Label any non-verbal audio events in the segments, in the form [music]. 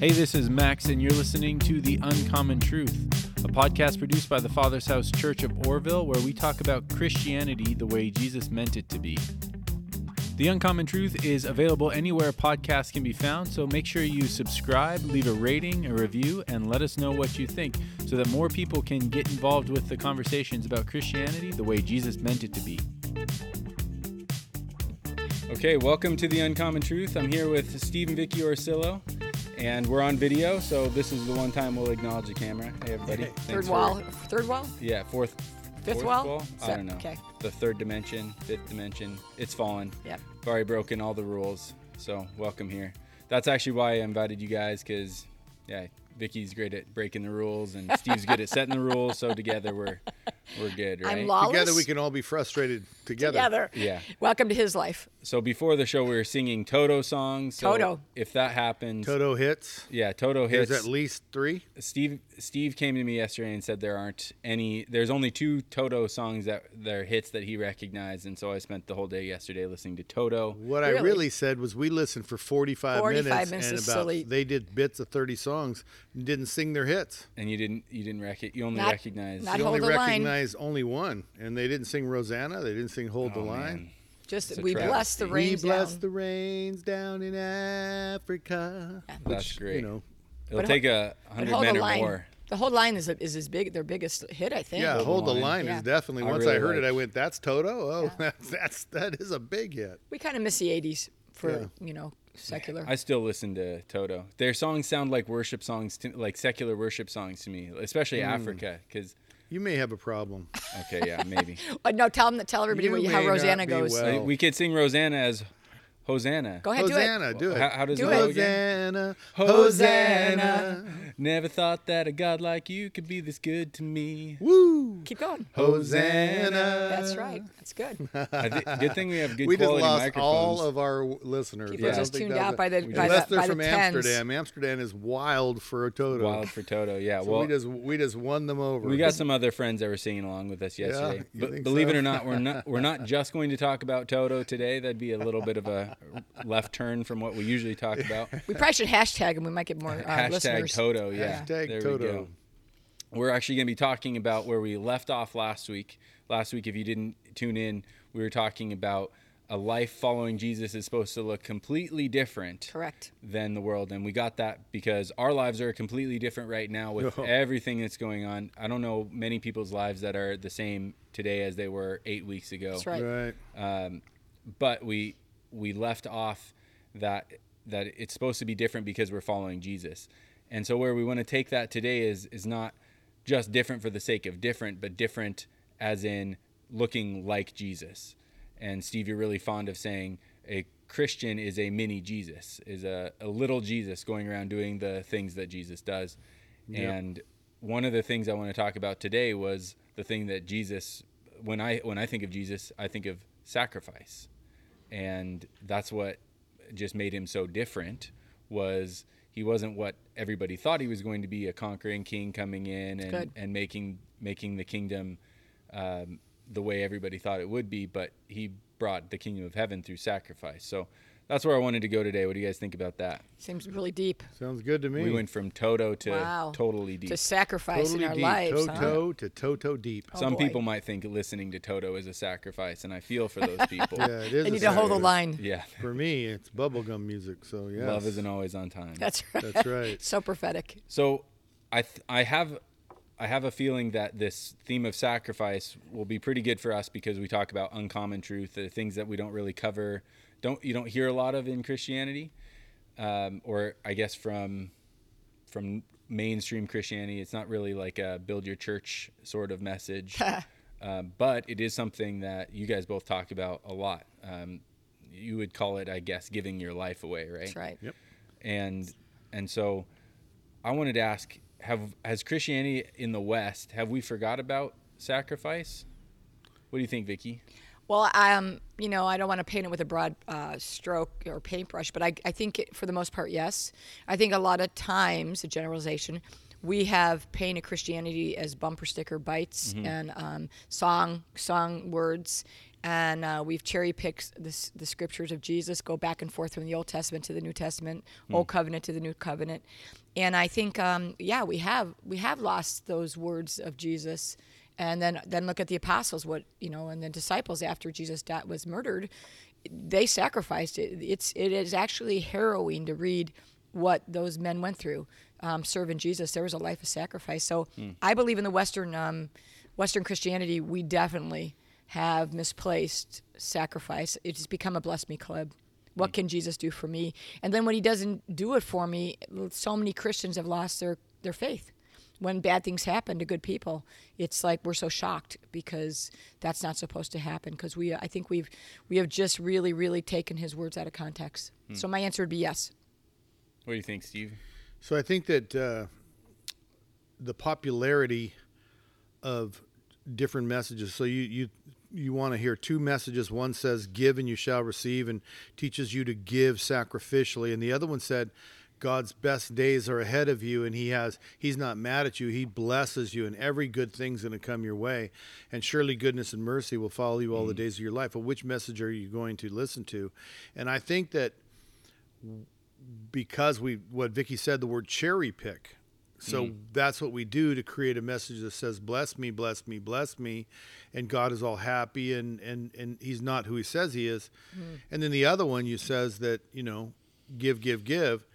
Hey, this is Max, and you're listening to The Uncommon Truth, a podcast produced by the Father's House Church of Oroville, where we talk about Christianity the way Jesus meant it to be. The Uncommon Truth is available anywhere podcasts can be found, so make sure you subscribe, leave a rating, a review, and let us know what you think so that more people can get involved with the conversations about Christianity the way Jesus meant it to be. Okay, welcome to The Uncommon Truth. I'm here with Steve and Vicki Orsillo, and we're on video, so this is the one time we'll acknowledge the camera. Hey, everybody. Third Thanks for- wall, third wall, yeah, fourth. fifth fourth wall. I Se- don't know. Okay. The third dimension, fifth dimension. It's fallen. Yep. I've already broken all the rules, so welcome here. That's actually why I invited you guys, because yeah, Vicki's great at breaking the rules, and Steve's good at setting the rules. So together we're we're good, right? I'm lawless. Together we can all be frustrated together. Together. Yeah. Welcome to his life. So before the show, we were singing Toto songs. So Toto. If that happens, Toto hits. yeah, Toto hits. There's at least three. Steve Steve came to me yesterday and said there aren't any. There's only two Toto songs that they're hits that he recognized, and so I spent the whole day yesterday listening to Toto. What I Really? really said was we listened for 45, 45 minutes, minutes and is about silly. they did bits of 30 songs and didn't sing their hits. And you didn't you didn't rec- you only Not- recognize not You Hold only the Line. recognized only one, and they didn't sing Rosanna. They didn't sing Hold Oh, the Line. man. Just It's a we bless the travesty. We bless down. the rains down in Africa. That's Which, great. You know, It'll But take a hundred hold men the or line. more. The whole line is is his big their biggest hit, I think. yeah, Hold the Hold the Line. Line Yeah. is definitely. I Once really I heard like- it, I went, "That's Toto. Oh, [laughs] that's that's that is a big hit." We kind of miss the '80s for Yeah. you know secular. I still listen to Toto. Their songs sound like worship songs, to, like secular worship songs to me, especially Hmm. Africa. Because You may have a problem. okay, yeah, maybe [laughs] Uh, no, tell them tell everybody You what may how not Rosanna be goes. well. We could sing Rosanna as Hosanna. Go ahead, Hosanna, do it. How, how does Do it it. go again? Hosanna, Hosanna. Hosanna. Never thought that a God like you could be this good to me. Woo! Keep going. Hosanna. That's right. That's good. I thi- good thing we have good we just quality lost all of our listeners. People I just tuned that out was by the a- by Unless the, they're by from the tens. Amsterdam. Amsterdam is wild for a Toto. Wild for Toto, yeah. So well, we just we just won them over. we got some other friends that were singing along with us yesterday. you but think believe it or not, we're not we're not [laughs] just going to talk about Toto today. That'd be a little bit of a [laughs] left turn from what we usually talk about. [laughs] We probably should hashtag him. We might get more uh, Hashtag listeners. Toto, yeah. Hashtag there Toto. We go. We're actually going to be talking about where we left off last week. Last week, if you didn't tune in, we were talking about a life following Jesus is supposed to look completely different Correct. than the world. And we got that because our lives are completely different right now with Oh. [laughs] everything that's going on. I don't know many people's lives that are the same today as they were eight weeks ago That's right. right. um, but we we left off that that it's supposed to be different because we're following Jesus, and so where we want to take that today is is not just different for the sake of different, but different as in looking like Jesus. And Steve, you're really fond of saying a Christian is a mini Jesus, is a, a little Jesus going around doing the things that Jesus does. And one of the things I want to talk about today was the thing that Jesus when I when I think of Jesus, I think of sacrifice. And that's what just made him so different was he wasn't what everybody thought he was going to be a conquering king coming in and, Good. and making making the kingdom um, the way everybody thought it would be, but he brought the kingdom of heaven through sacrifice. So that's where I wanted to go today. What do you guys think about that? Seems really deep. Sounds good to me. We went from Toto to Wow. totally deep. To sacrifice totally in our deep. lives. huh? Toto to Toto deep. Oh, Some boy. people might think listening to Toto is a sacrifice, and I feel for those [laughs] people. Yeah, it is. They a need to hold the line. yeah. For me, it's bubblegum music. So yeah, Love isn't always on time. That's right. That's right. [laughs] so prophetic. So, I th- I have I have a feeling that this theme of sacrifice will be pretty good for us because we talk about uncommon truth, the things that we don't really cover, don't you don't hear a lot of in Christianity, um, or I guess from from mainstream Christianity. It's not really like a build your church sort of message, um, [laughs] but it is something that you guys both talk about a lot. Um, you would call it, I guess, giving your life away, right? That's right. Yep. and and so I wanted to ask have has Christianity in the West have we forgot about sacrifice? What do you think, Vicki? Well, um, you know, I don't want to paint it with a broad uh, stroke or paintbrush, but I, I think it, for the most part, yes. I think a lot of times, a generalization, we have painted Christianity as bumper sticker bites and um, song song words, and uh, we've cherry picked the, the scriptures of Jesus, go back and forth from the Old Testament to the New Testament, Old Covenant to the New Covenant, and I think um, yeah we have we have lost those words of Jesus, and then then look at the apostles, what you know, and the disciples after Jesus died, was murdered, they sacrificed it. It's it is actually harrowing to read what those men went through um, serving Jesus. There was a life of sacrifice. So I believe in the Western um, Western Christianity. We definitely have misplaced sacrifice. It's become a bless me club. What can Jesus do for me? And then when He doesn't do it for me, so many Christians have lost their their faith. When bad things happen to good people, it's like we're so shocked because that's not supposed to happen. Because we, I think we've we have just really, really taken His words out of context. So my answer would be yes. What do you think, Steve? So I think that uh, the popularity of different messages. So you you you want to hear two messages. One says, "Give and you shall receive," and teaches you to give sacrificially, and the other one said. God's best days are ahead of you, and He has He's not mad at you. He blesses you, and every good thing's going to come your way, and surely goodness and mercy will follow you all the mm. days of your life. But which message are you going to listen to? And I think that because we what Vicki said the word cherry pick. So mm. that's what we do to create a message that says bless me, bless me, bless me and God is all happy and and and he's not who he says he is. Mm. And then the other one you says that, you know, give give give.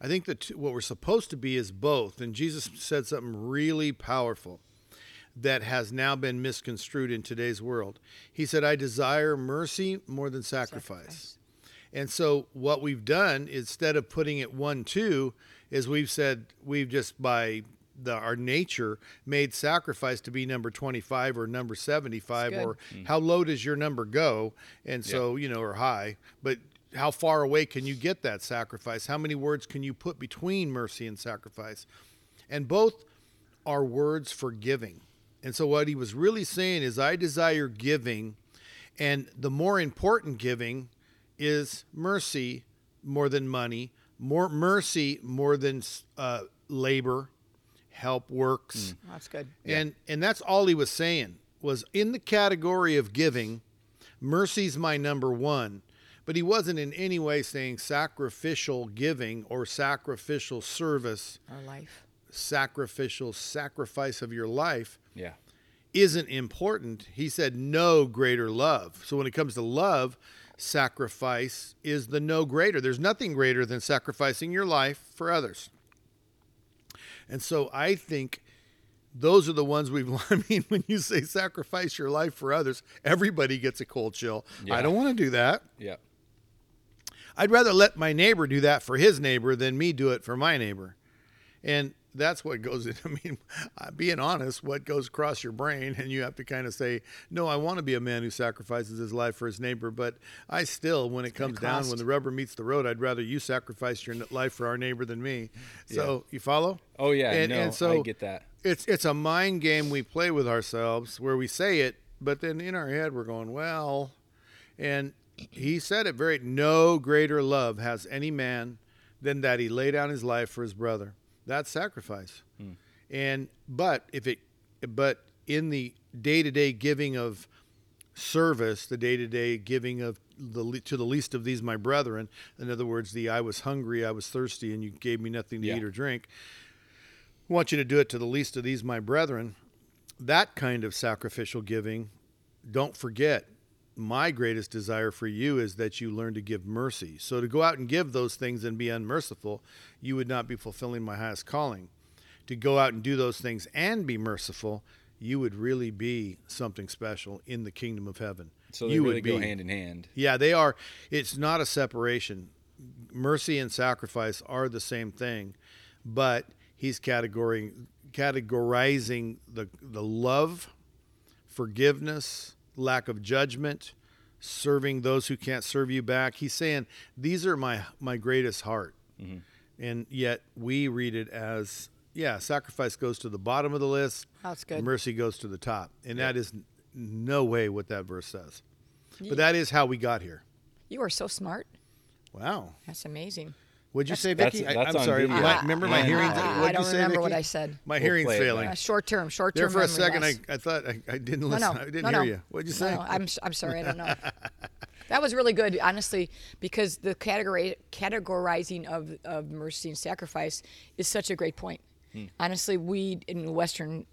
I think that what we're supposed to be is both. And Jesus said something really powerful that has now been misconstrued in today's world. He said, I desire mercy more than sacrifice. Sacrifice. And so what we've done instead of putting it one two is we've said we've just by the, our nature made sacrifice to be number 25 or number 75 That's good. or mm. how low does your number go and so you know or high but how far away can you get that sacrifice? How many words can you put between mercy and sacrifice? And both are words for giving. And so what he was really saying is i desire giving and the more important giving is mercy more than money, more mercy more than uh, labor, help works, That's good. and and that's all he was saying was in the category of giving, mercy's my number one. But he wasn't in any way saying sacrificial giving or sacrificial service, or life. sacrificial sacrifice of your life Yeah. isn't important. He said no greater love. So when it comes to love, sacrifice is the no greater. There's nothing greater than sacrificing your life for others. And so I think those are the ones we've [laughs] I mean when you say sacrifice your life for others, everybody gets a cold chill. Yeah. I don't want to do that. Yeah. I'd rather let my neighbor do that for his neighbor than me do it for my neighbor. And that's what goes [laughs] in. I mean, uh, being honest, what goes across your brain, and you have to kind of say, no, I want to be a man who sacrifices his life for his neighbor, but I still, when it comes down, when the rubber meets the road, I'd rather you sacrifice your life for our neighbor than me. So you follow? Oh yeah. And- no, and so- I get that. It's it's a mind game we play with ourselves where we say it, but then in our head we're going, well, and he said it very no greater love has any man than that he lay down his life for his brother. That's sacrifice. Hmm. And but if it but in the day-to-day giving of service, the day-to-day giving of the to the least of these my brethren, in other words, the I was hungry, I was thirsty and you gave me nothing to Yeah. eat or drink. I want you to do it to the least of these my brethren. That kind of sacrificial giving, don't forget, my greatest desire for you is that you learn to give mercy. So to go out and give those things and be unmerciful, you would not be fulfilling my highest calling. To go out and do those things and be merciful, you would really be something special in the kingdom of heaven. So they you really would go be. hand in hand. Yeah, they are. It's not a separation. Mercy and sacrifice are the same thing, but he's categorizing categorizing the the love, forgiveness, lack of judgment, serving those who can't serve you back. He's saying these are my my greatest heart, mm-hmm. and yet we read it as yeah, sacrifice goes to the bottom of the list. That's good. Mercy goes to the top, and that is no way what that verse says. But that is how we got here. You are so smart. Wow. That's amazing. What'd you say, That's- Vicki? I, that's am sorry. My, remember my hearing? I, I don't you say, remember what I said. My We'll hearing's failing. Uh, short term, short term. There for a second, I, I thought I, I didn't listen. no, I didn't no, hear no. you. What'd you No, say? no, I'm I'm sorry, I don't know. [laughs] that was really good, honestly, because the category categorizing of of mercy and sacrifice is such a great point. Hmm. Honestly, we in the Western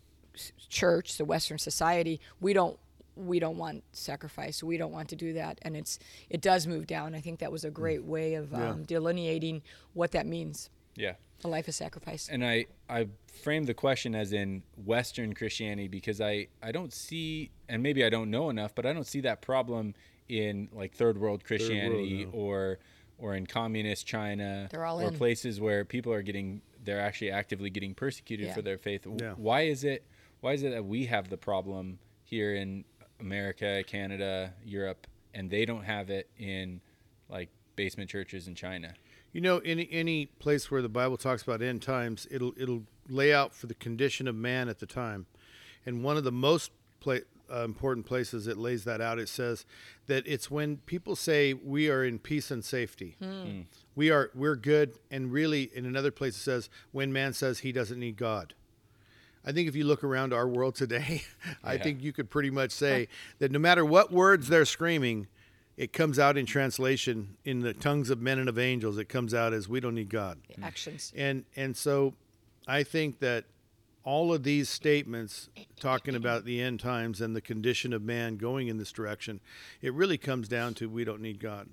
church, the Western society, we don't we don't want sacrifice. We don't want to do that, and it's it does move down. I think that was a great way of. Yeah. um, delineating what that means. Yeah. A life of sacrifice. and I I framed the question as in Western Christianity because I I don't see and maybe I don't know enough, but I don't see that problem in like third world Christianity no. or or in communist China They're all or in. places where people are getting they're actually actively getting persecuted Yeah. for their faith. Yeah. Why is it why is it that we have the problem here in America, Canada, Europe, and they don't have it in like basement churches in China? You know, any any place where the Bible talks about end times, it'll it'll lay out for the condition of man at the time, and one of the most pla- uh, important places it lays that out. It says that it's when people say we are in peace and safety, we are we're good, and really in another place it says when man says he doesn't need God. I think if you look around our world today, [laughs] I think you could pretty much say that no matter what words they're screaming, it comes out in translation in the tongues of men and of angels. It comes out as we don't need God. Actions. And and so I think that all of these statements talking about the end times and the condition of man going in this direction, it really comes down to we don't need God.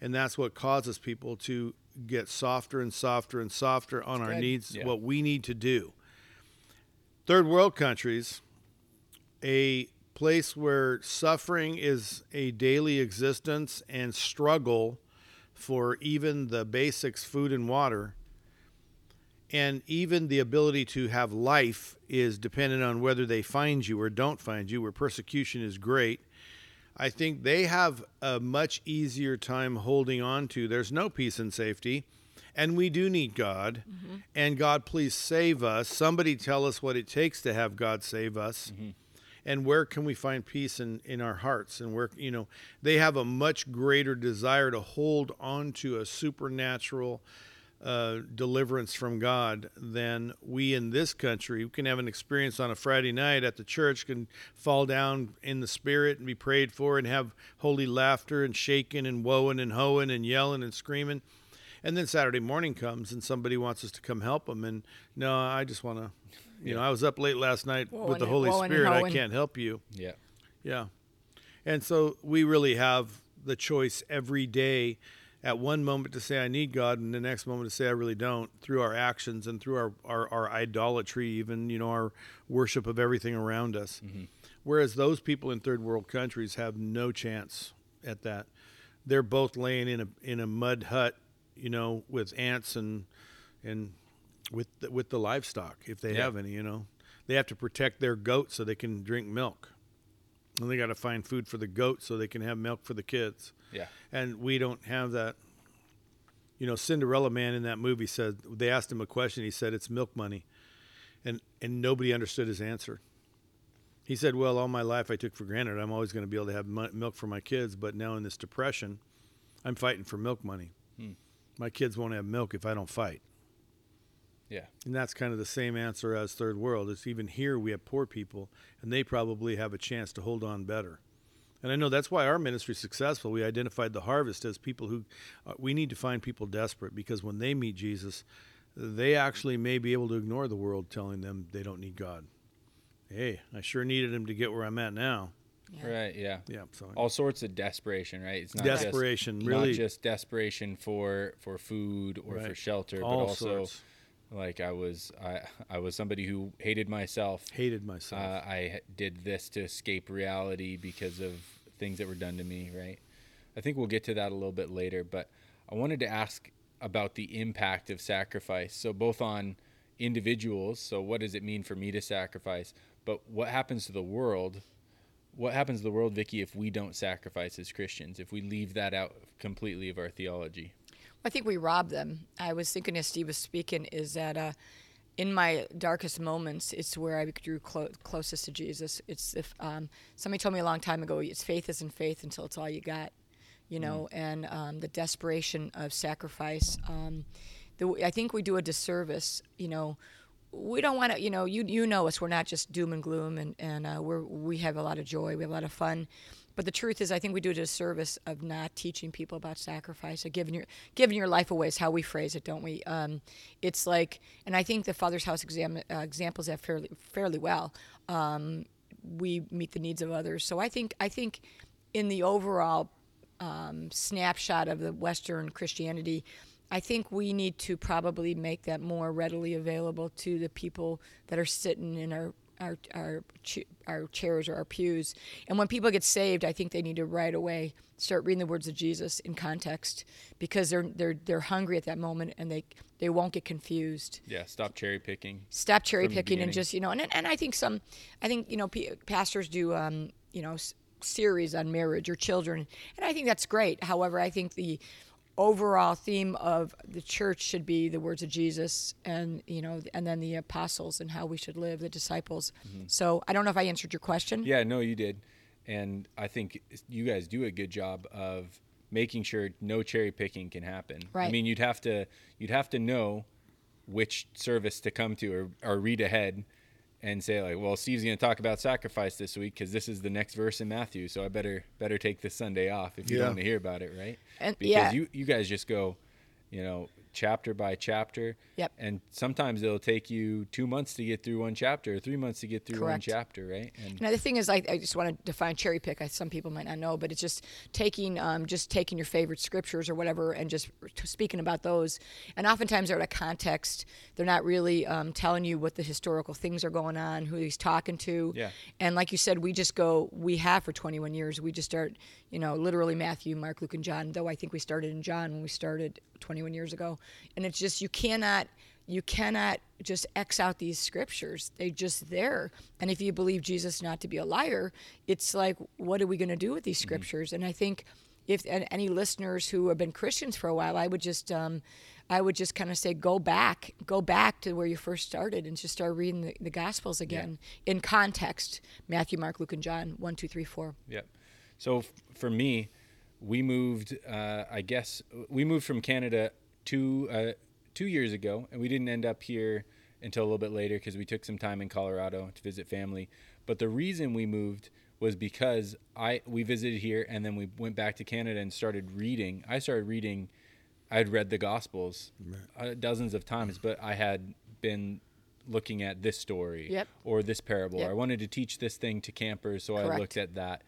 And that's what causes people to get softer and softer and softer on our good. needs, Yeah. what we need to do. Third world countries, a place where suffering is a daily existence and struggle for even the basics, food and water, and even the ability to have life is dependent on whether they find you or don't find you, where persecution is great. I think they have a much easier time holding on to. There's no peace and safety, and we do need God. And God, please save us. Somebody tell us what it takes to have God save us. And where can we find peace in, in our hearts? And where, you know, they have a much greater desire to hold on to a supernatural uh, deliverance from God than we in this country. We can have an experience on a Friday night at the church, can fall down in the spirit and be prayed for, and have holy laughter and shaking and woeing and hoeing and yelling and screaming. And then Saturday morning comes and somebody wants us to come help them. And no, I just want to, you know, I was up late last night Woeing with the Holy woeing Spirit. I can't help you. Yeah. Yeah. And so we really have the choice every day at one moment to say I need God and the next moment to say I really don't through our actions and through our, our, our idolatry, even, you know, our worship of everything around us. Mm-hmm. Whereas those people in third world countries have no chance at that. They're both laying in a in a mud hut, you know, with ants and and with the, with the livestock if they Yeah. have any, you know. They have to protect their goats so they can drink milk. And they got to find food for the goats so they can have milk for the kids. Yeah. And we don't have that. You know, Cinderella Man in that movie said they asked him a question. He said it's milk money, and and nobody understood his answer. He said, "Well, all my life I took for granted I'm always going to be able to have milk for my kids, but now in this depression, I'm fighting for milk money. My kids won't have milk if I don't fight." Yeah. And that's kind of the same answer as third world. It's even here we have poor people, and they probably have a chance to hold on better. And I know that's why our ministry is successful. We identified the harvest as people who uh, we need to find people desperate because when they meet Jesus, they actually may be able to ignore the world telling them they don't need God. Hey, I sure needed him to get where I'm at now. Yeah. Right. Yeah. Yeah, so All sorts of desperation, right? It's not Desperation, just, really. not just desperation for for food or for shelter, all but also sorts. like I was I I was somebody who hated myself. Hated myself. Uh, I did this to escape reality because of things that were done to me, right? I think we'll get to that a little bit later, but I wanted to ask about the impact of sacrifice. So, both on individuals, so what does it mean for me to sacrifice, but what happens to the world? What happens to the world, Vicki, if we don't sacrifice as Christians, if we leave that out completely of our theology? I think we rob them. I was thinking as Steve was speaking, is that uh, in my darkest moments, it's where I drew clo- closest to Jesus. It's if um, somebody told me a long time ago, it's faith isn't faith until it's all you got. you know, and um, the desperation of sacrifice. Um, the, I think we do a disservice, you know. We don't want to, you know, you you know us. We're not just doom and gloom, and and uh, we're we have a lot of joy. We have a lot of fun. But the truth is, I think we do a disservice of not teaching people about sacrifice, or giving your giving your life away is how we phrase it, don't we? Um, it's like, and I think the Father's House exam, uh, examples that fairly fairly well. Um, we meet the needs of others. So I think I think in the overall um, snapshot of the Western Christianity, I think we need to probably make that more readily available to the people that are sitting in our our our, our chairs or our pews. And when people get saved, I think they need to right away start reading the words of Jesus in context because they're they're they're hungry at that moment and they they won't get confused. Yeah, stop cherry picking. Stop cherry picking and just you know and and I think some I think you know pastors do um you know series on marriage or children and I think that's great. However, I think the overall theme of the church should be the words of Jesus and you know and then the apostles and how we should live the disciples. Mm-hmm. So I don't know if I answered your question. Yeah, no you did. And I think you guys do a good job of making sure no cherry picking can happen. Right. I mean, you'd have to you'd have to know which service to come to or, or read ahead and say like, well, Steve's going to talk about sacrifice this week because this is the next verse in Matthew, so I better better take this Sunday off if you yeah. don't want to hear about it, right? And, because yeah. you you guys just go, you know, chapter by chapter. Yep. And sometimes it'll take you two months to get through one chapter, or three months to get through Correct. one chapter, right? And now the thing is, I, I just want to define cherry pick. I, some people might not know, but it's just taking um, just taking your favorite scriptures or whatever and just speaking about those. And oftentimes they're out of context. They're not really um, telling you what the historical things are going on, who he's talking to. Yeah. And like you said, we just go. We have for 21 years. We just start, you know, literally Matthew, Mark, Luke, and John. Though I think we started in John when we started 21 years ago, and it's just you cannot you cannot just X out these scriptures. They just there. And if you believe Jesus not to be a liar, it's like, what are we going to do with these mm-hmm. scriptures? Mm-hmm. And I think if any listeners who have been Christians for a while, I would just, um, I would just kind of say, go back, go back to where you first started, and just start reading the, the Gospels again yeah. in context: Matthew, Mark, Luke, and John, one, two, three, four. Yep. So f- for me, we moved. Uh, I guess we moved from Canada two uh, two years ago, and we didn't end up here until a little bit later because we took some time in Colorado to visit family. But the reason we moved was because I we visited here and then we went back to Canada and started reading. I started reading. I'd read the Gospels uh, dozens of times, but I had been looking at this story yep. or this parable. Yep. I wanted to teach this thing to campers, so Correct. I looked at that.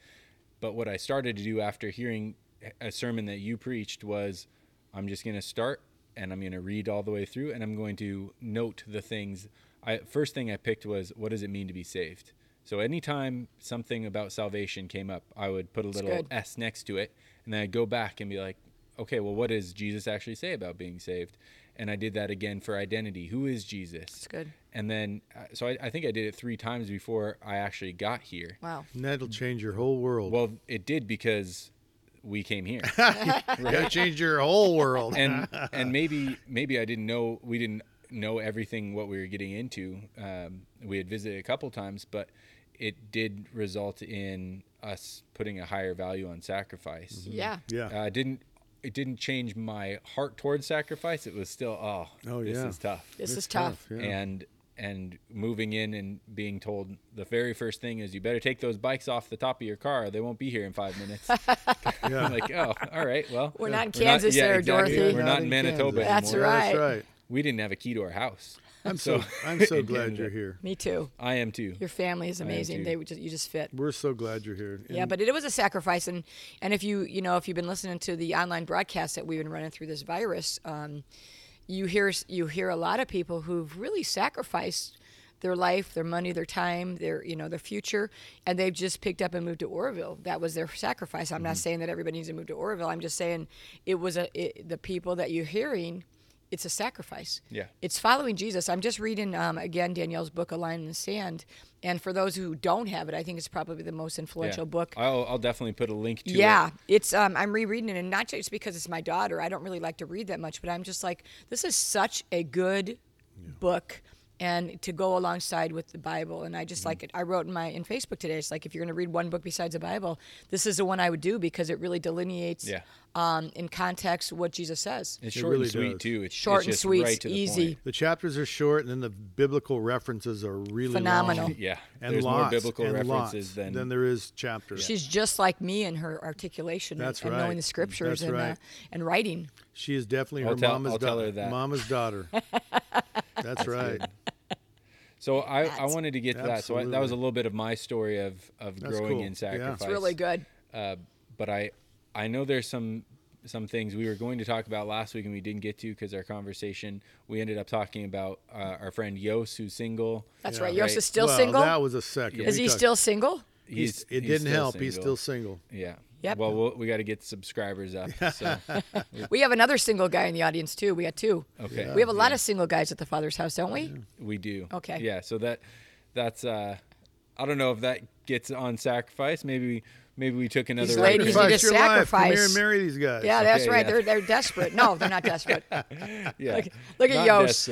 But what I started to do after hearing a sermon that you preached was I'm just going to start and I'm going to read all the way through and I'm going to note the things. I first thing I picked was what does it mean to be saved? So anytime something about salvation came up, I would put a little S next to it and then I'd go back and be like, okay, well what does Jesus actually say about being saved? And I did that again for identity. Who is Jesus? That's good. And then, uh, so I, I, think I did it three times before I actually got here. Wow. And that'll change your whole world. Well, it did because we came here. [laughs] right? That changed your whole world. and [laughs] and maybe maybe I didn't know we didn't know everything what we were getting into. Um, we had visited a couple times, but it did result in us putting a higher value on sacrifice. Mm-hmm. Yeah. Yeah. Uh, didn't it didn't change my heart towards sacrifice. It was still oh, oh this yeah. is tough. This it's is tough. tough yeah. And and moving in and being told the very first thing is you better take those bikes off the top of your car. They won't be here in five minutes. [laughs] [laughs] I'm like, oh, all right, well, we're not in Kansas not, yeah, there, exactly. Dorothy. We're not, in Manitoba That's right. That's right. We didn't have a key to our house. I'm [laughs] so, I'm so [laughs] glad you're here. Me too. I am too. Your family is amazing. They just you just fit. We're so glad you're here. And yeah, but it was a sacrifice, and and if you you know if you've been listening to the online broadcast that we've been running through this virus, um, you hear you hear a lot of people who've really sacrificed their life, their money, their time, their you know their future, and they've just picked up and moved to Oroville. That was their sacrifice. I'm mm-hmm. not saying that everybody needs to move to Oroville. I'm just saying it was a it, the people that you're hearing it's a sacrifice. Yeah. It's following Jesus. I'm just reading um, again Danielle's book, A Line in the Sand, and for those who don't have it, I think it's probably the most influential yeah. book. I'll, I'll definitely put a link to yeah, it. Yeah, it's um, I'm rereading it, and not just because it's my daughter. I don't really like to read that much, but I'm just like, this is such a good yeah. book and to go alongside with the Bible. And I just like it. I wrote in my in Facebook today. It's like if you're going to read one book besides the Bible, this is the one I would do because it really delineates Yeah. Um, in context what Jesus says. It's It short really and sweet does. too. It's Short it's and sweet, right to the easy. The chapters are short, and then the biblical references are really Phenomenal. long. Yeah, and there's lots, more biblical and references lots than there is chapters. She's just like me in her articulation That's and, and right. knowing the scriptures That's and uh, and writing. She is definitely her I'll tell- mama's I'll tell daughter. her that. Mama's daughter. [laughs] That's, right. So I, I wanted to get to that. So I, that was a little bit of my story of of growing cool. in Yeah. sacrifice. It's really good. Uh, but I I know there's some some things we were going to talk about last week and we didn't get to because our conversation we ended up talking about uh, our friend Yos who's single. That's Yeah. right. Yours Right. is still well, single. That was a second. is We he talked- still single? He's, it he's didn't still help. He's still single. Yeah. Yep. Well, we'll we got to get subscribers up. [laughs] So We have another single guy in the audience too. We got two. okay. We have a lot of single guys at the Father's house, don't we? We do. Okay. Yeah. So that that's uh, I don't know if that gets on sacrifice. Maybe maybe we took another. These right ladies turn. need to Sacrifice your life. Come and marry these guys. Yeah, that's Okay, right. yeah. They're they're desperate. No, they're not desperate. [laughs] Yeah. Look, look at Not Yost.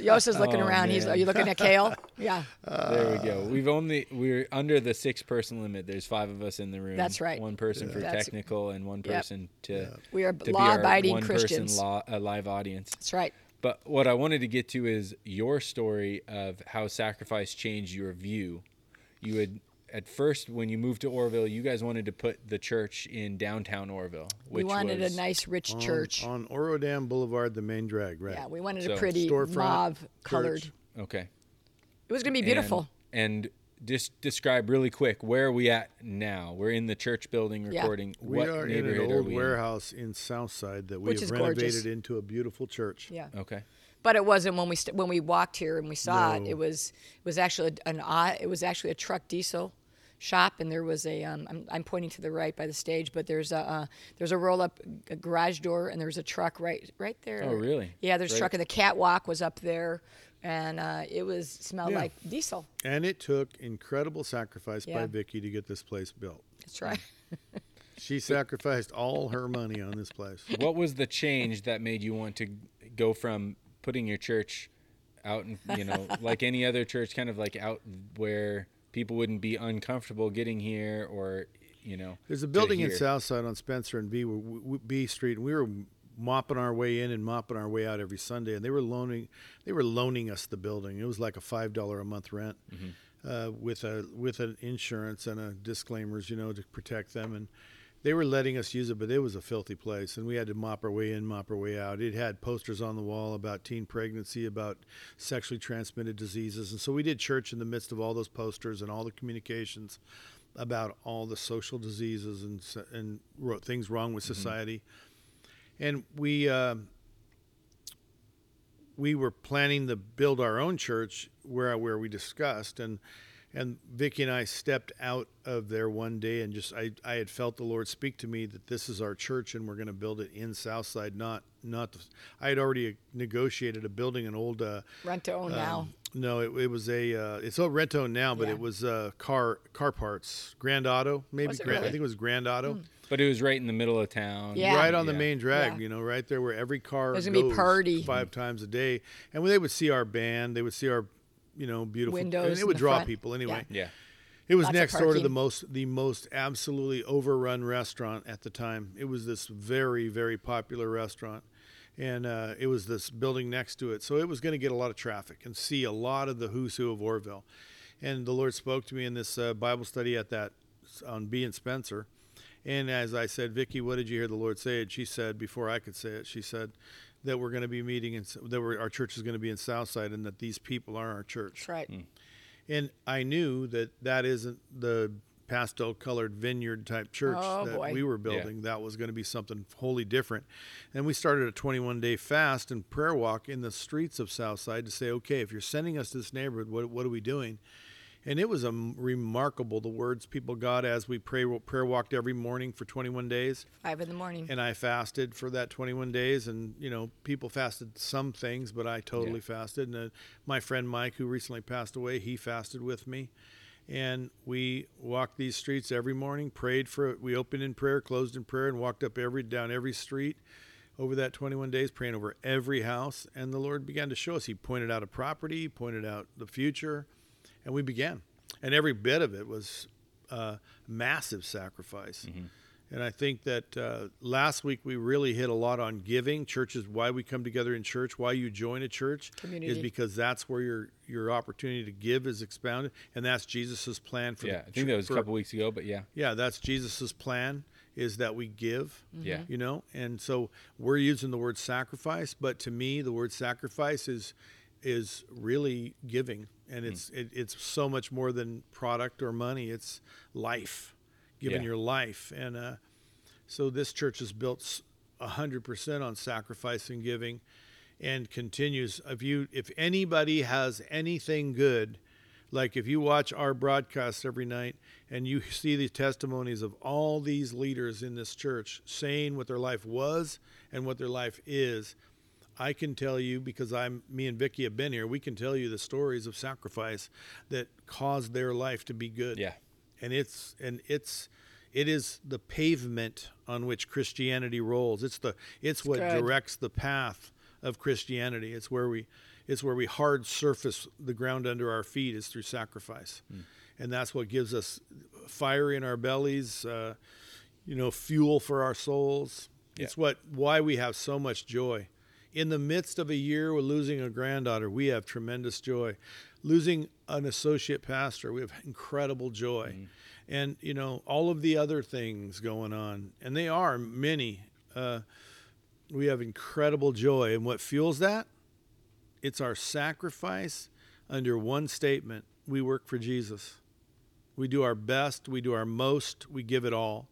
Yost is looking Oh, around. He's are you looking at Kale? [laughs] Yeah, There we go. We've only we're under the six person limit. There's five of us in the room. That's right. One person for That's- technical and one Yep. person to we are to be our law-abiding one Christians. person law, a live audience. That's right. But what I wanted to get to is your story of how sacrifice changed your view. You had at first when you moved to Oroville, you guys wanted to put the church in downtown Oroville. We wanted was, a nice, rich On, church. on Oro Dam Boulevard, the main drag, right? yeah, we wanted So, a pretty mauve colored. church. Okay. It was going to be beautiful. And, and just describe really quick where are we at now? We're in the church building recording. Yeah. recording. We what are in an neighborhood old warehouse in Southside that we Which have renovated gorgeous. into a beautiful church. yeah. Okay. But it wasn't when we st- when we walked here and we saw it. No. It was it was actually an odd, it was actually a truck diesel shop, and there was a um, I'm, I'm pointing to the right by the stage, but there's a uh, there's a roll up garage door, and there's a truck right right there. Oh, really? Yeah, there's a truck, and the catwalk was up there, and uh, it was smelled Yeah. like diesel. And it took incredible sacrifice Yeah. by Vicki to get this place built. That's right. [laughs] She sacrificed all her money on this place. [laughs] what was the change that made you want to go from putting your church out and you know like any other church kind of like out where people wouldn't be uncomfortable getting here or you know There's a building in? Southside on Spencer and b, b Street, and we were mopping our way in and mopping our way out every Sunday. And they were loaning, they were loaning us the building. It was like a five dollar a month rent, uh, with a with an insurance and a disclaimers, you know, to protect them. And they were letting us use it, but it was a filthy place, and we had to mop our way in, mop our way out. It had posters on the wall about teen pregnancy, about sexually transmitted diseases, and so we did church in the midst of all those posters and all the communications about all the social diseases and and things wrong with society. And we uh, we were planning to build our own church where where we discussed and and Vicki and I stepped out of there one day and just I, I had felt the Lord speak to me that this is our church and we're going to build it in Southside not not the, I had already negotiated a building an old uh, Rent to own now. um, no, it, it was a. Uh, it's all rent own now, but Yeah. it was uh, car car parts. Grand Auto, maybe. Was it Grand, I think it was Grand Auto. but it was right in the middle of town Yeah. Right on the main drag, Yeah. you know, right there where every car was gonna be party. five times a day, and when they would see our band, they would see our, you know, beautiful Windows and it would draw front. people anyway. yeah It was Lots next door to the most the most absolutely overrun restaurant at the time. It was this very very popular restaurant, and uh, it was this building next to it. So it was going to get a lot of traffic and see a lot of the who's who of Oroville. And the Lord spoke to me in this uh, Bible study at that on B and Spencer. And as I said, Vicki, what did you hear the Lord say? And she said, before I could say it, she said that we're going to be meeting in that we're, our church is going to be in Southside, and that these people are our church. That's right. Mm. And I knew that that isn't the pastel colored vineyard type church Oh, that boy. we were building. That was going to be something wholly different. And we started a 21 day fast and prayer walk in the streets of Southside to say, okay, if you're sending us to this neighborhood, what, what are we doing? And it was a m- remarkable the words people got as we pray, prayer walked every morning for 21 days Five in the morning. and I fasted for that 21 days. And you know, people fasted some things, but I totally fasted. And uh, my friend Mike, who recently passed away, he fasted with me, and we walked these streets every morning. Prayed for it. We opened in prayer, closed in prayer, and walked up every down every street. over that 21 days, praying over every house. And the Lord began to show us. He pointed out a property, pointed out the future, and we began. And every bit of it was uh, massive sacrifice. Mm-hmm. And I think that uh, last week we really hit a lot on giving. Churches, why we come together in church, why you join a church, is because that's where your your opportunity to give is expounded, and that's Jesus's plan for. Yeah, the I think that was a couple weeks ago, but yeah, Yeah, that's Jesus's plan is that we give. yeah, You know, and so we're using the word sacrifice, but to me, the word sacrifice is is really giving, and it's it, it's so much more than product or money. It's life, giving Yeah. your life, and uh, so this church is built a hundred percent on sacrifice and giving, and continues. If you if anybody has anything good, like if you watch our broadcasts every night and you see the testimonies of all these leaders in this church saying what their life was and what their life is, I can tell you because I'm me and Vicky have been here. We can tell you the stories of sacrifice that caused their life to be good yeah, and it's and it's it is the pavement on which Christianity rolls. It's the it's what good. directs the path of Christianity. It's where we it's where we hard surface the ground under our feet is through sacrifice, and that's what gives us fire in our bellies, uh, you know, fuel for our souls. It's what why we have so much joy. In the midst of a year with losing a granddaughter, we have tremendous joy. Losing an associate pastor, we have incredible joy. And, you know, all of the other things going on, and they are many, uh, we have incredible joy. And what fuels that? It's our sacrifice under one statement we work for Jesus. We do our best, we do our most, we give it all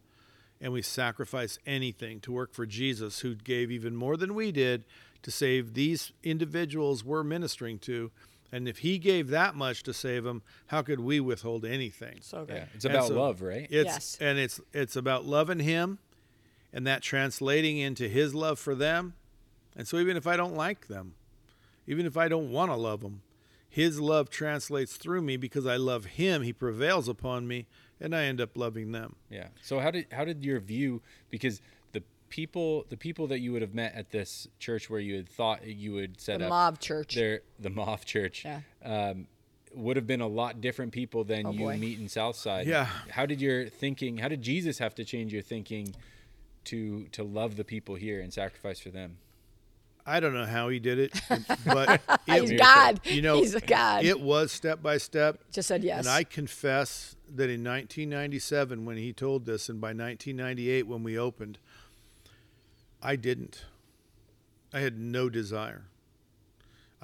and we sacrifice anything to work for Jesus, who gave even more than we did to save these individuals we're ministering to. And if he gave that much to save them, how could we withhold anything? So good. yeah. It's about so love, right? It's Yes. and it's it's about loving him and that translating into his love for them. And so even if I don't like them, even if I don't want to love them, his love translates through me because I love him, he prevails upon me and I end up loving them. Yeah. So how did how did your view because the people the people that you would have met at this church where you had thought you would set up. The up mob church. their the Moth Church Yeah. um, would have been a lot different people than Oh, you boy. meet in Southside. Yeah. How did your thinking? How did Jesus have to change your thinking to to love the people here and sacrifice for them? I don't know how he did it, [laughs] but He's God. you know, He's a God. it was step by step. Just said yes. And I confess that in 1997, when he told this, and by 1998, when we opened, I didn't. I had no desire.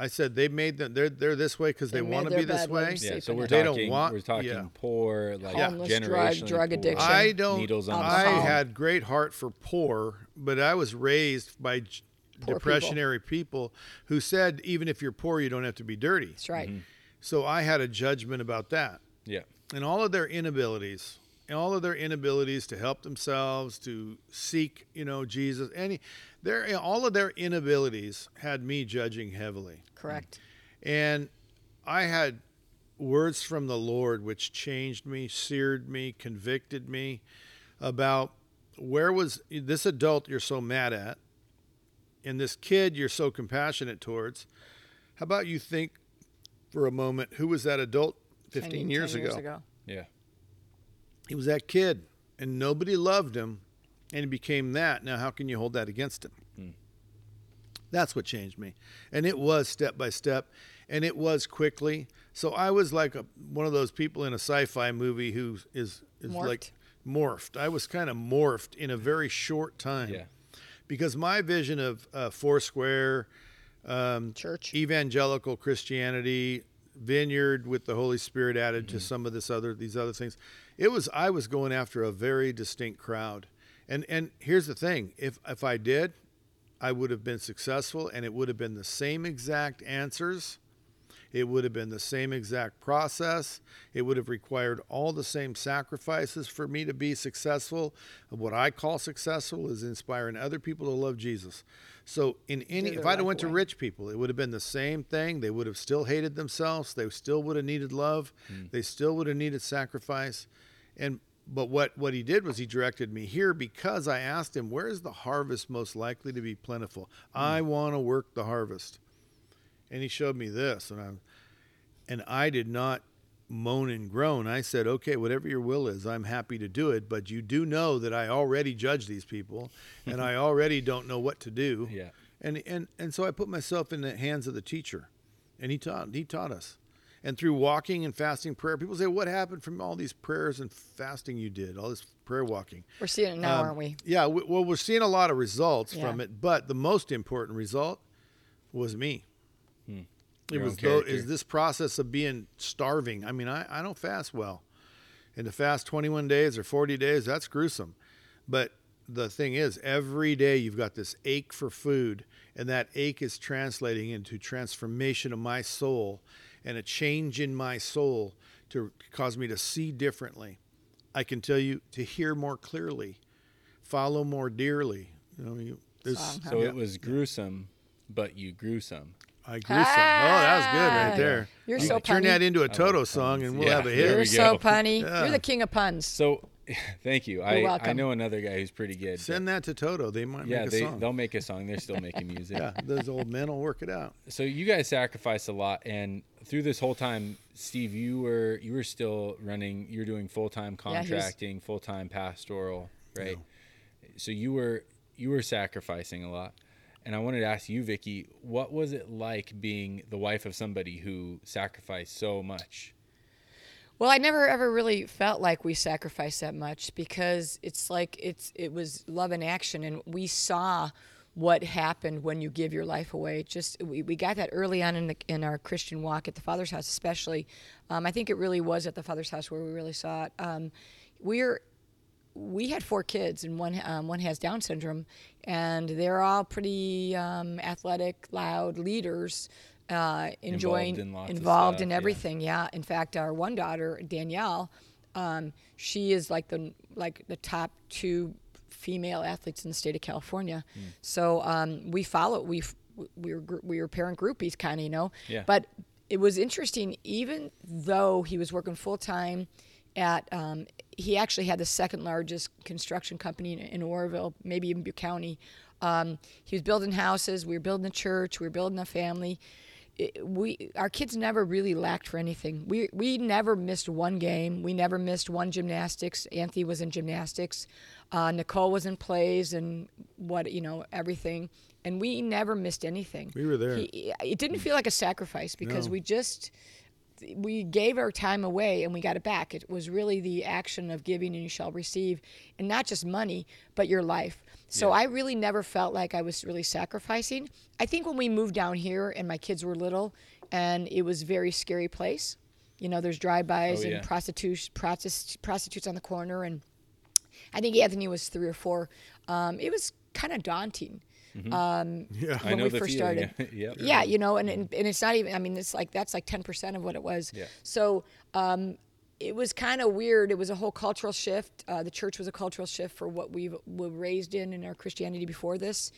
I said they made them. They're they're this way because they, They want to be this way. Yeah. So we're it. They don't want- we're talking yeah. poor, like Homeless, drug- drug poor, addiction. I don't. Needles on I Alcohol. had great heart for poor, but I was raised by j- Poor depressionary people. who said even if you're poor, you don't have to be dirty. That's right. Mm-hmm. So I had a judgment about that. Yeah. and all of their inabilities and all of their inabilities to help themselves to seek you know jesus. Any their all of their inabilities had me judging heavily. Correct. and i had words from the lord which changed me seared me convicted me about where was this adult you're so mad at and this kid you're so compassionate towards. How about you think for a moment who was that adult 10 15 years, 10 ago. Yeah. He was that kid, and nobody loved him, and he became that. Now, how can you hold that against him? That's what changed me, and it was step by step, and it was quickly. So I was like a, one of those people in a sci-fi movie who is is like morphed. I was kind of morphed in a very short time. Yeah. Because my vision of uh, Foursquare, um, Church. evangelical Christianity, vineyard with the Holy Spirit added to some of this other these other things. It was I was going after a very distinct crowd. And and here's the thing, if if I did, I would have been successful and it would have been the same exact answers. It would have been the same exact process. It would have required all the same sacrifices for me to be successful. What I call successful is inspiring other people to love Jesus. So in any if I'd have went to rich people, it would have been the same thing. They would have still hated themselves. They still would have needed love. They still would have needed sacrifice. And but what what he did was he directed me here because I asked him where is the harvest most likely to be plentiful. Hmm. I want to work the harvest, and he showed me this, and I and I did not moan and groan. I said, okay, whatever your will is, I'm happy to do it. But you do know that I already judge these people, and [laughs] I already don't know what to do. Yeah. And and and so I put myself in the hands of the teacher, and he taught he taught us. And through walking and fasting prayer, people say, "What happened from all these prayers and fasting you did? All this prayer walking." We're seeing it now, Um, aren't we? Yeah. w- Well, we're seeing a lot of results Yeah. from it, but the most important result was me. It was own tho- character. is this process of being starving. I mean, I, I don't fast well, and to fast 21 days or 40 days, that's gruesome. But the thing is, every day you've got this ache for food, and that ache is translating into transformation of my soul and a change in my soul to cause me to see differently. I can tell you to hear more clearly, follow more dearly. You know, you, there's, Song, huh? So yeah, it was gruesome, but you grew some. I grew some. Oh, that was good Ah, right there. You're You so turn punny. that into a Toto song, and we'll Yeah, have a hit. You're we so punny. Yeah. You're the king of puns. So, [laughs] thank you. I, I welcome. know another guy who's pretty good. Send that to Toto. They might yeah, make a they song. they'll make a song. They're still making [laughs] music. yeah, those old men will work it out. So you guys sacrificed a lot, and through this whole time, Steve, you were you were still running. You're doing full time Yeah, contracting, full time pastoral, right? So you were you were sacrificing a lot, and I wanted to ask you, Vicki, what was it like being the wife of somebody who sacrificed so much? Well, I never ever really felt like we sacrificed that much because it's like it's it was love in action, and we saw what happened when you give your life away. Just we, we got that early on in the in our Christian walk at the Father's house, especially. Um, I think it really was at the Father's house where we really saw it. Um, we're we had four kids, and one um, one has Down syndrome, and they're all pretty um, athletic, loud leaders, uh, enjoying in lots involved in stuff, yeah. everything. Yeah. In fact, our one daughter Danielle, um, she is like the like the top two female athletes in the state of California. Hmm. So um, we follow we we were we were parent groupies, kind of, you know. Yeah. But it was interesting, even though he was working full time at um, he actually had the second largest construction company in, in Oroville, maybe even Butte County. Um, he was building houses. We were building a church. We were building a family. We our kids never really lacked for anything. We we never missed one game. We never missed one gymnastics. Anthony was in gymnastics. Uh, Nicole was in plays and what you know everything. And we never missed anything. We were there. He, it didn't feel like a sacrifice because No. we just we gave our time away and we got it back. It was really the action of giving and you shall receive, and not just money, but your life. So I really never felt like I was really sacrificing. I think when we moved down here and my kids were little, and it was a very scary place. You know, there's drive-bys Oh, and prostitutes, prostitutes, prostitutes on the corner, and I think Anthony was three or four. Um, it was kind of daunting. Um, Yeah. I when know we the first feeling. started. [laughs] Yep. Yeah, you know, and, and and it's not even. I mean, it's like that's like ten percent of what it was. Yeah. So um, it was kind of weird. It was a whole cultural shift. Uh, the church was a cultural shift for what we were raised in in our Christianity before this,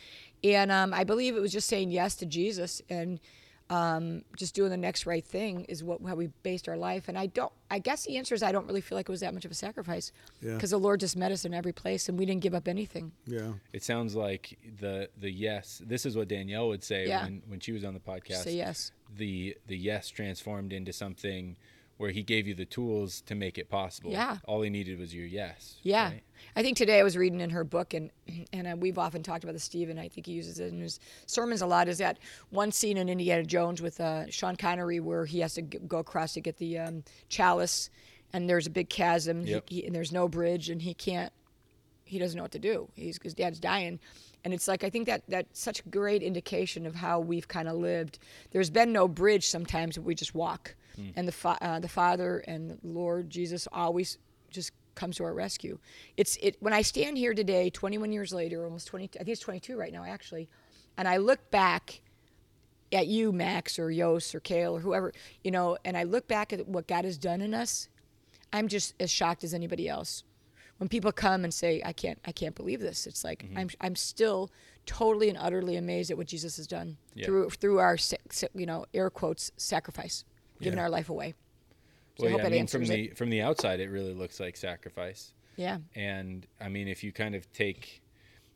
and um, I believe it was just saying yes to Jesus and um, just doing the next right thing is what how we based our life. And I don't. I guess the answer is I don't really feel like it was that much of a sacrifice Yeah. because the Lord just met us in every place, and we didn't give up anything. Yeah. It sounds like the the yes. This is what Danielle would say Yeah. when when she was on the podcast. Say yes. The the yes transformed into something where he gave you the tools to make it possible. Yeah. All he needed was your yes. Yeah, right? I think today I was reading in her book, and [clears throat] and uh, we've often talked about this. Steve, and I think he uses it in his sermons a lot. Is that one scene in Indiana Jones with uh, Sean Connery where he has to go across to get the um, chalice, and there's a big chasm, Yep. he, and there's no bridge, and he can't, he doesn't know what to do. He's his dad's dying. And it's like I think that that's such great indication of how we've kind of lived. There's been no bridge. Sometimes we just walk, and the fa- uh, the Father and Lord Jesus always just comes to our rescue. It's it when I stand here today, 21 years later, almost 20. I think it's 22 right now actually, and I look back at you, Max, or Yos, or Kale, or whoever, you know, and I look back at what God has done in us. I'm just as shocked as anybody else. When people come and say, "I can't, I can't believe this," it's like Mm-hmm. I'm, I'm still totally and utterly amazed at what Jesus has done Yeah. through through our, you know, air quotes, sacrifice, giving Yeah. our life away. So Well, I hope yeah, I mean, from answers the it. from the outside, it really looks like sacrifice. Yeah. And I mean, if you kind of take,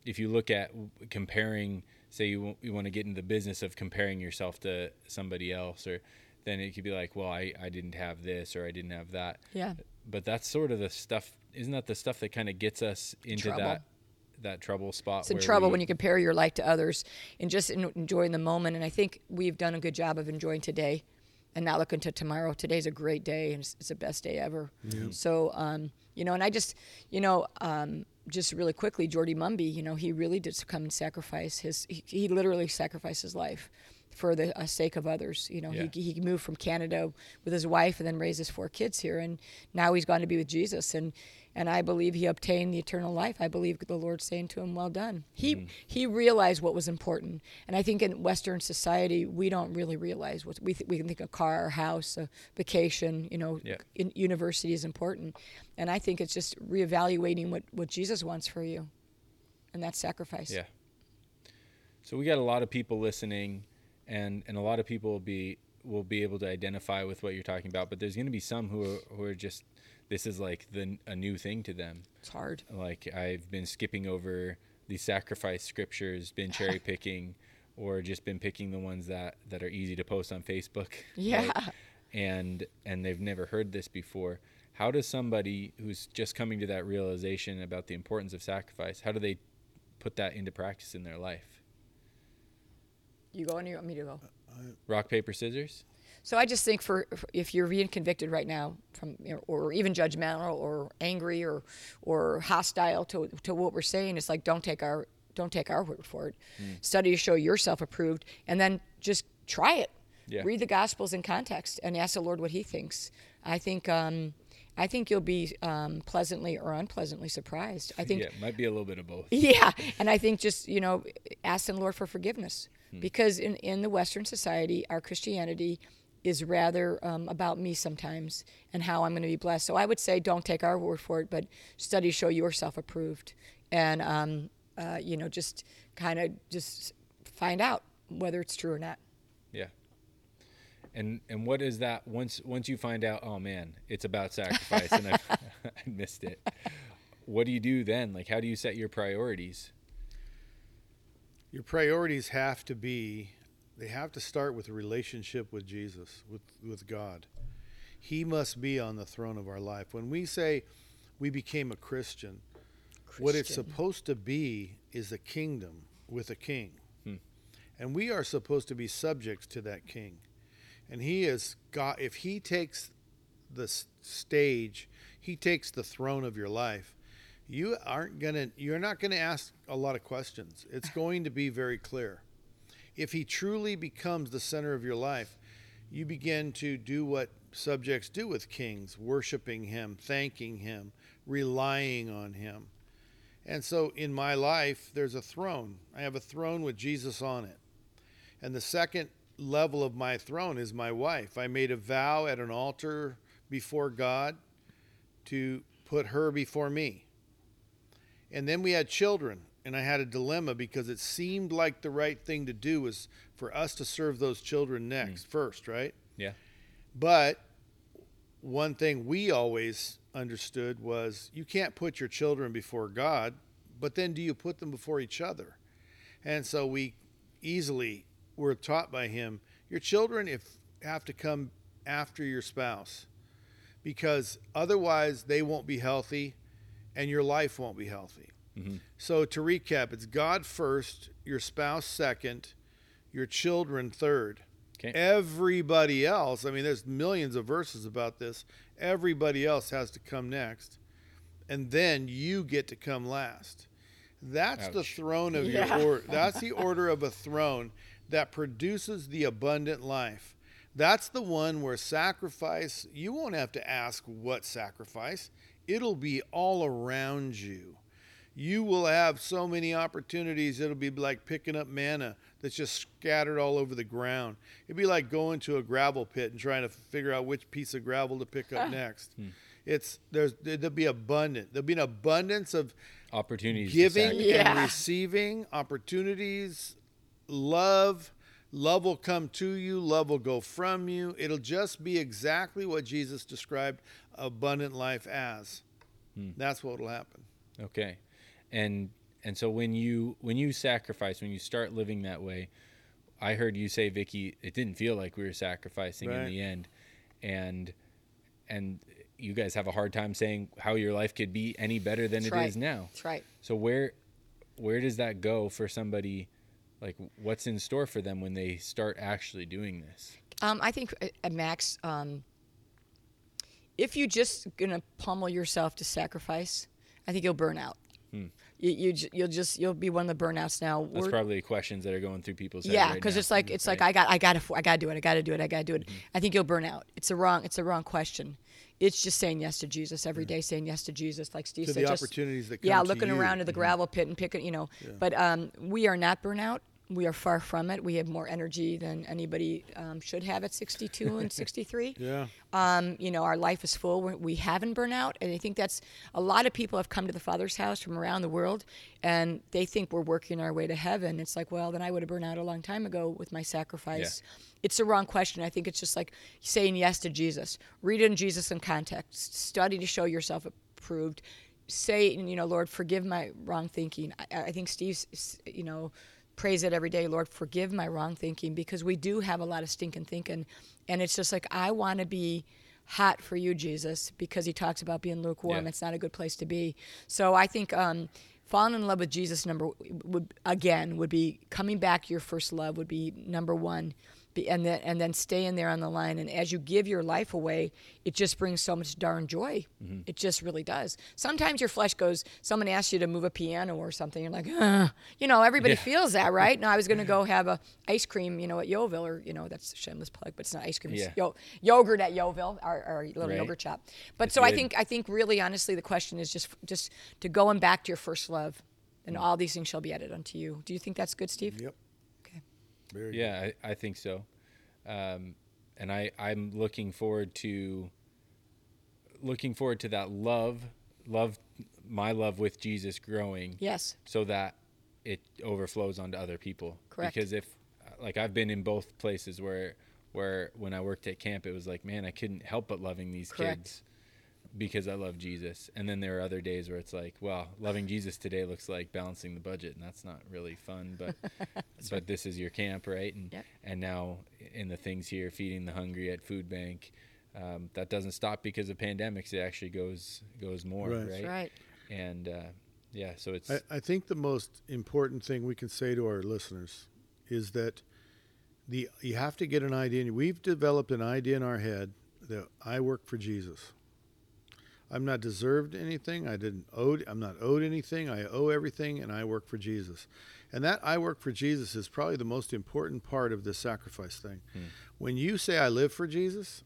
if you look at comparing, say you you want to get into the business of comparing yourself to somebody else, or then it could be like, well, I I didn't have this or I didn't have that. Yeah. But that's sort of the stuff. Isn't that the stuff that kind of gets us into Trouble. that that trouble spot? It's in trouble we- when you compare your life to others and just en- enjoying the moment. And I think we've done a good job of enjoying today and not looking to tomorrow. Today's a great day and it's, it's the best day ever. So, um, you know, and I just, you know, um, just really quickly, Jordy Mumby, you know, he really did come and sacrifice his, he, he literally sacrificed his life for the uh, sake of others. You know, Yeah. he, he moved from Canada with his wife and then raised his four kids here. And now he's gone to be with Jesus. And, and I believe he obtained the eternal life. I believe the Lord saying to him, "Well done." He mm. he realized what was important, and I think in Western society we don't really realize what we th- we can think a car, a house, a vacation, you know, Yeah. in, university is important, and I think it's just reevaluating what what Jesus wants for you, and that sacrifice. Yeah. So we got a lot of people listening, and and a lot of people will be will be able to identify with what you're talking about. But there's going to be some who are, who are just this is like the a new thing to them. It's hard. Like I've been skipping over the sacrifice scriptures, been [laughs] cherry picking, or just been picking the ones that that are easy to post on Facebook. Yeah. And and they've never heard this before. How does somebody who's just coming to that realization about the importance of sacrifice, how do they put that into practice in their life? You go, and you want me to go. Uh, Rock paper scissors? So I just think for if you're being convicted right now from you know, or even judgmental or angry or or hostile to to what we're saying, it's like don't take our don't take our word for it. Study to show yourself approved, and then just try it. Yeah. Read the Gospels in context and ask the Lord what He thinks. I think um, I think you'll be um, pleasantly or unpleasantly surprised. I think yeah, it might be a little bit of both. [laughs] yeah, and I think just you know, ask the Lord for forgiveness Hmm. because in in the Western society, our Christianity is rather um, about me sometimes and how I'm going to be blessed. So I would say, don't take our word for it, but studies show yourself approved, and um, uh, you know, just kind of just find out whether it's true or not. Yeah. And and what is that once once you find out, oh man, it's about sacrifice and I, [laughs] I missed it. What do you do then? Like how do you set your priorities? Your priorities have to be they have to start with a relationship with Jesus, with with God. He must be on the throne of our life. When we say we became a Christian, what it's supposed to be is a kingdom with a king. Hmm. And we are supposed to be subjects to that king. And he is God if he takes the stage, he takes the throne of your life. You aren't going to you're not going to ask a lot of questions. It's [laughs] going to be very clear. If he truly becomes the center of your life, you begin to do what subjects do with kings, worshiping him, thanking him, relying on him. And so in my life, there's a throne. I have a throne with Jesus on it. And the second level of my throne is my wife. I made a vow at an altar before God to put her before me. And then we had children, and I had a dilemma because it seemed like the right thing to do was for us to serve those children hmm. next, first, right? Yeah. But one thing we always understood was you can't put your children before God, but then do you put them before each other? And so we easily were taught by him your children if have to come after your spouse because otherwise they won't be healthy and your life won't be healthy. So to recap, it's God first, your spouse second, your children third. Okay. Everybody else, I mean, there's millions of verses about this. Everybody else has to come next, and then you get to come last. That's the throne of Yeah. your order. [laughs] That's the order of a throne that produces the abundant life. That's the one where sacrifice, you won't have to ask what sacrifice, it'll be all around you you will have so many opportunities. It'll be like picking up manna that's just scattered all over the ground. It'd be like going to a gravel pit and trying to figure out which piece of gravel to pick up next. Hmm. It's there's there'll be abundant. There'll be an abundance of Opportunities giving. Yeah. and receiving opportunities, love. Love will come to you, love will go from you. It'll just be exactly what Jesus described abundant life as. Hmm. That's what will happen. Okay. And and so when you when you sacrifice, when you start living that way, I heard you say, Vicki, it didn't feel like we were sacrificing in the end. And and you guys have a hard time saying how your life could be any better than That's it is right. now. That's right. So where where does that go for somebody like what's in store for them when they start actually doing this? Um, I think uh, uh, Max, um, if you just gonna pummel yourself to sacrifice, I think you'll burn out. You, you j- you'll just you'll be one of the burnouts now. Hmm. That's We're- probably questions that are going through people's heads yeah, because now, it's like it's like? I got I got to I got to do it. I got to do it. I got to do it. Mm-hmm. I think you'll burn out. It's a wrong it's a wrong question. It's just saying yes to Jesus every day, saying yes to Jesus, like Steve To said. the just, opportunities that yeah, come to looking you. around at the gravel pit and picking, you know. But um, we are not burnout. We are far from it. We have more energy than anybody um, should have at 62 and [laughs] 63 Yeah. um, you know, our life is full. We're, we haven't burnt out, and I think that's a lot of people have come to the Father's house from around the world, and they think we're working our way to heaven. It's like, well, then I would have burned out a long time ago with my sacrifice. Yeah. It's the wrong question. I think it's just like saying yes to Jesus. Read in Jesus in context. Study to show yourself approved. Say, you know, Lord, forgive my wrong thinking. I, I think Steve's, you know, praise it every day lord forgive my wrong thinking because we do have a lot of stinking thinking. And it's just like i want to be hot for you jesus because he talks about being lukewarm. Yeah. it's not a good place to be. So i think um, falling in love with jesus number would again would be coming back your first love would be number one be, and then and then staying there on the line and as you give your life away it just brings so much darn joy it just really does sometimes your flesh goes someone asks you to move a piano or something you're like Ugh. you know everybody Yeah. feels that right now i was going [laughs] to go have a ice cream you know at Yeovil or you know that's a shameless plug but it's not ice cream Yeah. yo- yogurt at Yeovil our, our little Right. yogurt shop but It's so i think i think really honestly the question is just just to going back to your first love Mm. and all these things shall be added unto you do you think that's good steve Yep. Okay Very good. Yeah, I, I think so. Um, and I, I'm looking forward to looking forward to that love, love, my love with Jesus growing yes so that it overflows onto other people. Correct. Because if, like, I've been in both places where, where when I worked at camp, it was like, man, I couldn't help but loving these Correct. kids because I love Jesus. And then there are other days where it's like, well, loving Jesus today looks like balancing the budget, and that's not really fun. But [laughs] but this is your camp, right? And Yep. and now in the things here, feeding the hungry at food bank, um, that doesn't stop because of pandemics. It actually goes goes more, Right. right? Right And uh, yeah, so it's I, I think the most important thing we can say to our listeners is that the you have to get an idea. We've developed an idea in our head that I work for Jesus. I'm not deserved anything. I didn't owe. I'm not owed anything. I owe everything, and I work for Jesus. And that I work for Jesus is probably the most important part of this sacrifice thing. Hmm. When you say I live for Jesus,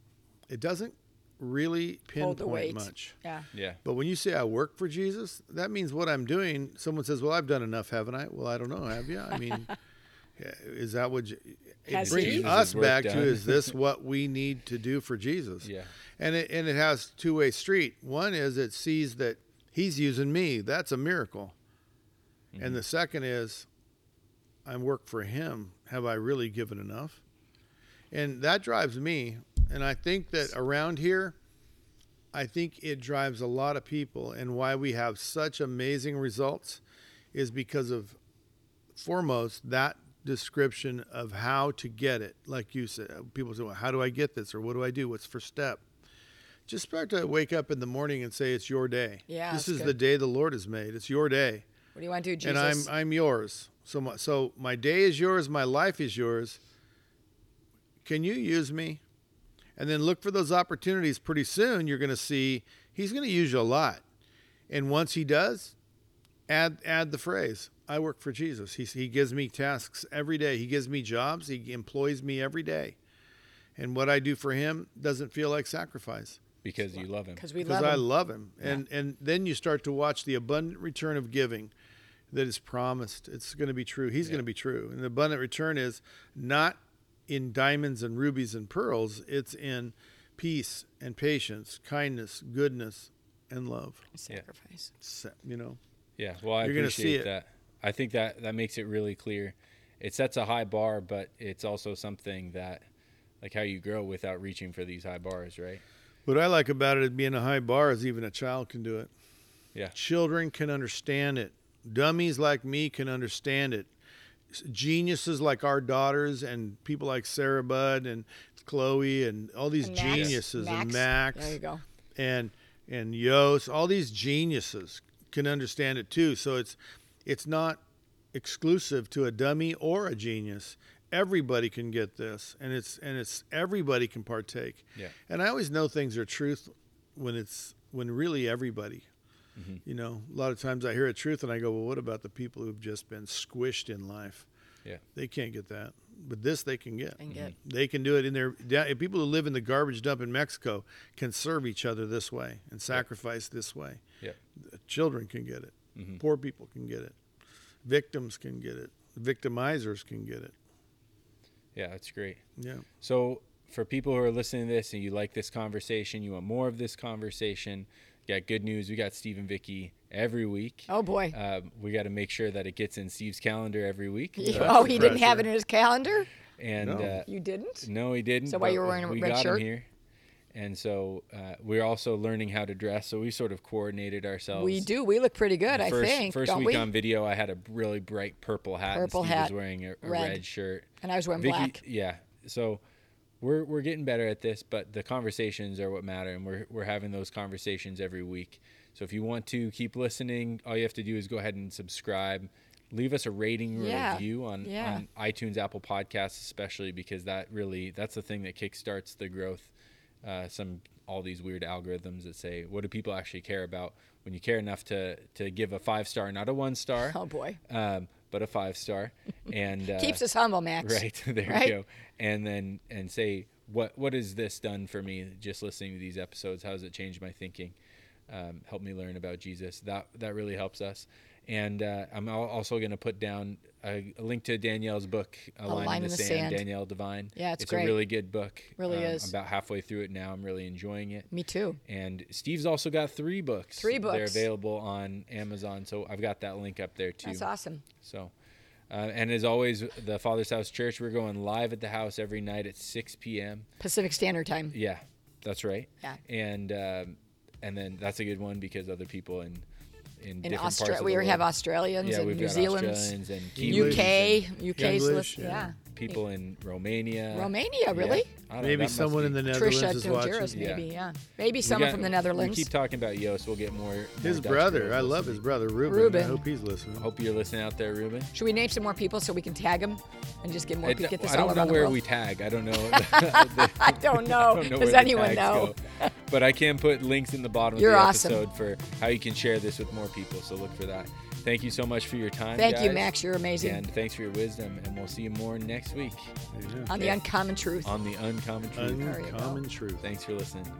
it doesn't really pinpoint much. yeah yeah, But when you say I work for Jesus, that means what I'm doing. Someone says, "Well, I've done enough, haven't I?" Well, I don't know. Have you? I mean, [laughs] eh, is that what you, it Has brings he? us Jesus' work back to? Is this what we need to do for Jesus? yeah, And it and it has two way street. One is it sees that He's using me. That's a miracle. And the mm-hmm. second is, I work for Him. Have I really given enough? And that drives me. And I think that around here, I think it drives a lot of people. And why we have such amazing results is because of, foremost, that description of how to get it. Like you said, people say, well, How do I get this? Or what do I do? What's first step? Just start to wake up in the morning and say, It's your day. Yeah, This is good. the day the Lord has made. It's your day what do you want to do jesus and I'm I'm yours. So my, so my day is yours, my life is yours. Can you use me? And then look for those opportunities. Pretty soon, you're going to see He's going to use you a lot. And once He does, add add the phrase, "I work for Jesus." He He gives me tasks every day. He gives me jobs. He employs me every day. And what I do for Him doesn't feel like sacrifice because you love him. because we because love I him. love him. And and then you start to watch the abundant return of giving that is promised. It's going to be true. He's Yeah. going to be true. And the abundant return is not in diamonds and rubies and pearls. It's in peace and patience, kindness, goodness, and love. sacrifice Se- You know. Yeah, well, I You're gonna see appreciate it. that. I think that that makes it really clear. It sets a high bar, but it's also something that, like, how you grow without reaching for these high bars, right? What I like about it being a high bar is even a child can do it. Yeah. Children can understand it. Dummies like me can understand it. Geniuses like our daughters and people like Sarah Budd and Chloe and all these And Max. geniuses and Max There you go. and and Yos, all these geniuses can understand it too. So it's it's not exclusive to a dummy or a genius. Everybody can get this, and it's and it's everybody can partake. Yeah. And I always know things are truth when it's when really everybody. Mm-hmm. You know, a lot of times I hear a truth and I go, well, what about the people who've just been squished in life? Yeah. They can't get that, but this they can get. And get They can do it in their da- people who live in the garbage dump in Mexico can serve each other this way and sacrifice this way. Yeah. Children can get it. Mhm. Poor people can get it. Victims can get it. Victimizers can get it. Yeah, that's great. Yeah. So, for people who are listening to this and you like this conversation, you want more of this conversation, you got good news. We got Steve and Vicki every week. oh boy. Um, we got to make sure that it gets in Steve's calendar every week. Yeah. Oh, he didn't have it in his calendar. and No. uh, You didn't. no, he didn't. So why you were wearing a we red got shirt? him here. And so uh, we're also learning how to dress. So we sort of coordinated ourselves. We do. We look pretty good, The I think. First week we? on video, I had a really bright purple hat. Purple and Steve hat, was wearing a, a red. red. shirt. and I was wearing Vicki, black. yeah. So we're we're getting better at this, but the conversations are what matter, and we're we're having those conversations every week. So if you want to keep listening, all you have to do is go ahead and subscribe. Leave us a rating or Yeah. review on, Yeah. on iTunes, Apple Podcasts, especially because that really that's the thing that kickstarts the growth. Uh, some all these weird algorithms that say what do people actually care about when you care enough to to give a five star, not a one star, [laughs] Oh boy. um, but a five star, [laughs] and uh, Keeps us humble, Max. [laughs] Right there Right? you go. And then and say what what has this done for me? Just listening to these episodes, how has it changed my thinking? Um, help me learn about Jesus. That that really helps us. And uh, I'm also going to put down a, a link to Danielle's book, A, Line, in the, Sand, Danielle Devine. Yeah, it's it's great. a really good book. Really Um, is. I'm about halfway through it now. I'm really enjoying it. Me too. And Steve's also got three books. Three books. They're available on Amazon. So I've got that link up there too. That's awesome. So, uh, and as always, the Father's House Church, we're going live at the house every night at 6 p.m. Pacific Standard Time. Yeah, that's right. Yeah. And um, and then that's a good one because other people in in, In different parts Australia, of we the have Australians yeah, and New got Zealanders, and English Kiwis UK, and UK's English, list, yeah. yeah. People in Romania. Romania, really? I don't know, Maybe someone in the Netherlands Trisha is Dojeris, watching. Maybe, yeah. Maybe We someone got- from the Netherlands. We keep talking about Yost. We'll get more. more His Dutch brother. girls I love his brother, Ruben. Ruben. I hope he's listening. I Hope you're listening out there, Ruben. Should we name some more people so we can tag them and just get more I, people? Get this I don't know where we tag. I don't know. [laughs] [laughs] I don't know. I don't know Does anyone know? But I can put links in the bottom You're of the awesome. episode for how you can share this with more people. So look for that. Thank you so much for your time. Thank you. Max. You're amazing. And thanks for your wisdom. And we'll see you more next week Yeah. on the uncommon truth. on the Uncommon Truth. There you go. Uncommon truth. Thanks for listening.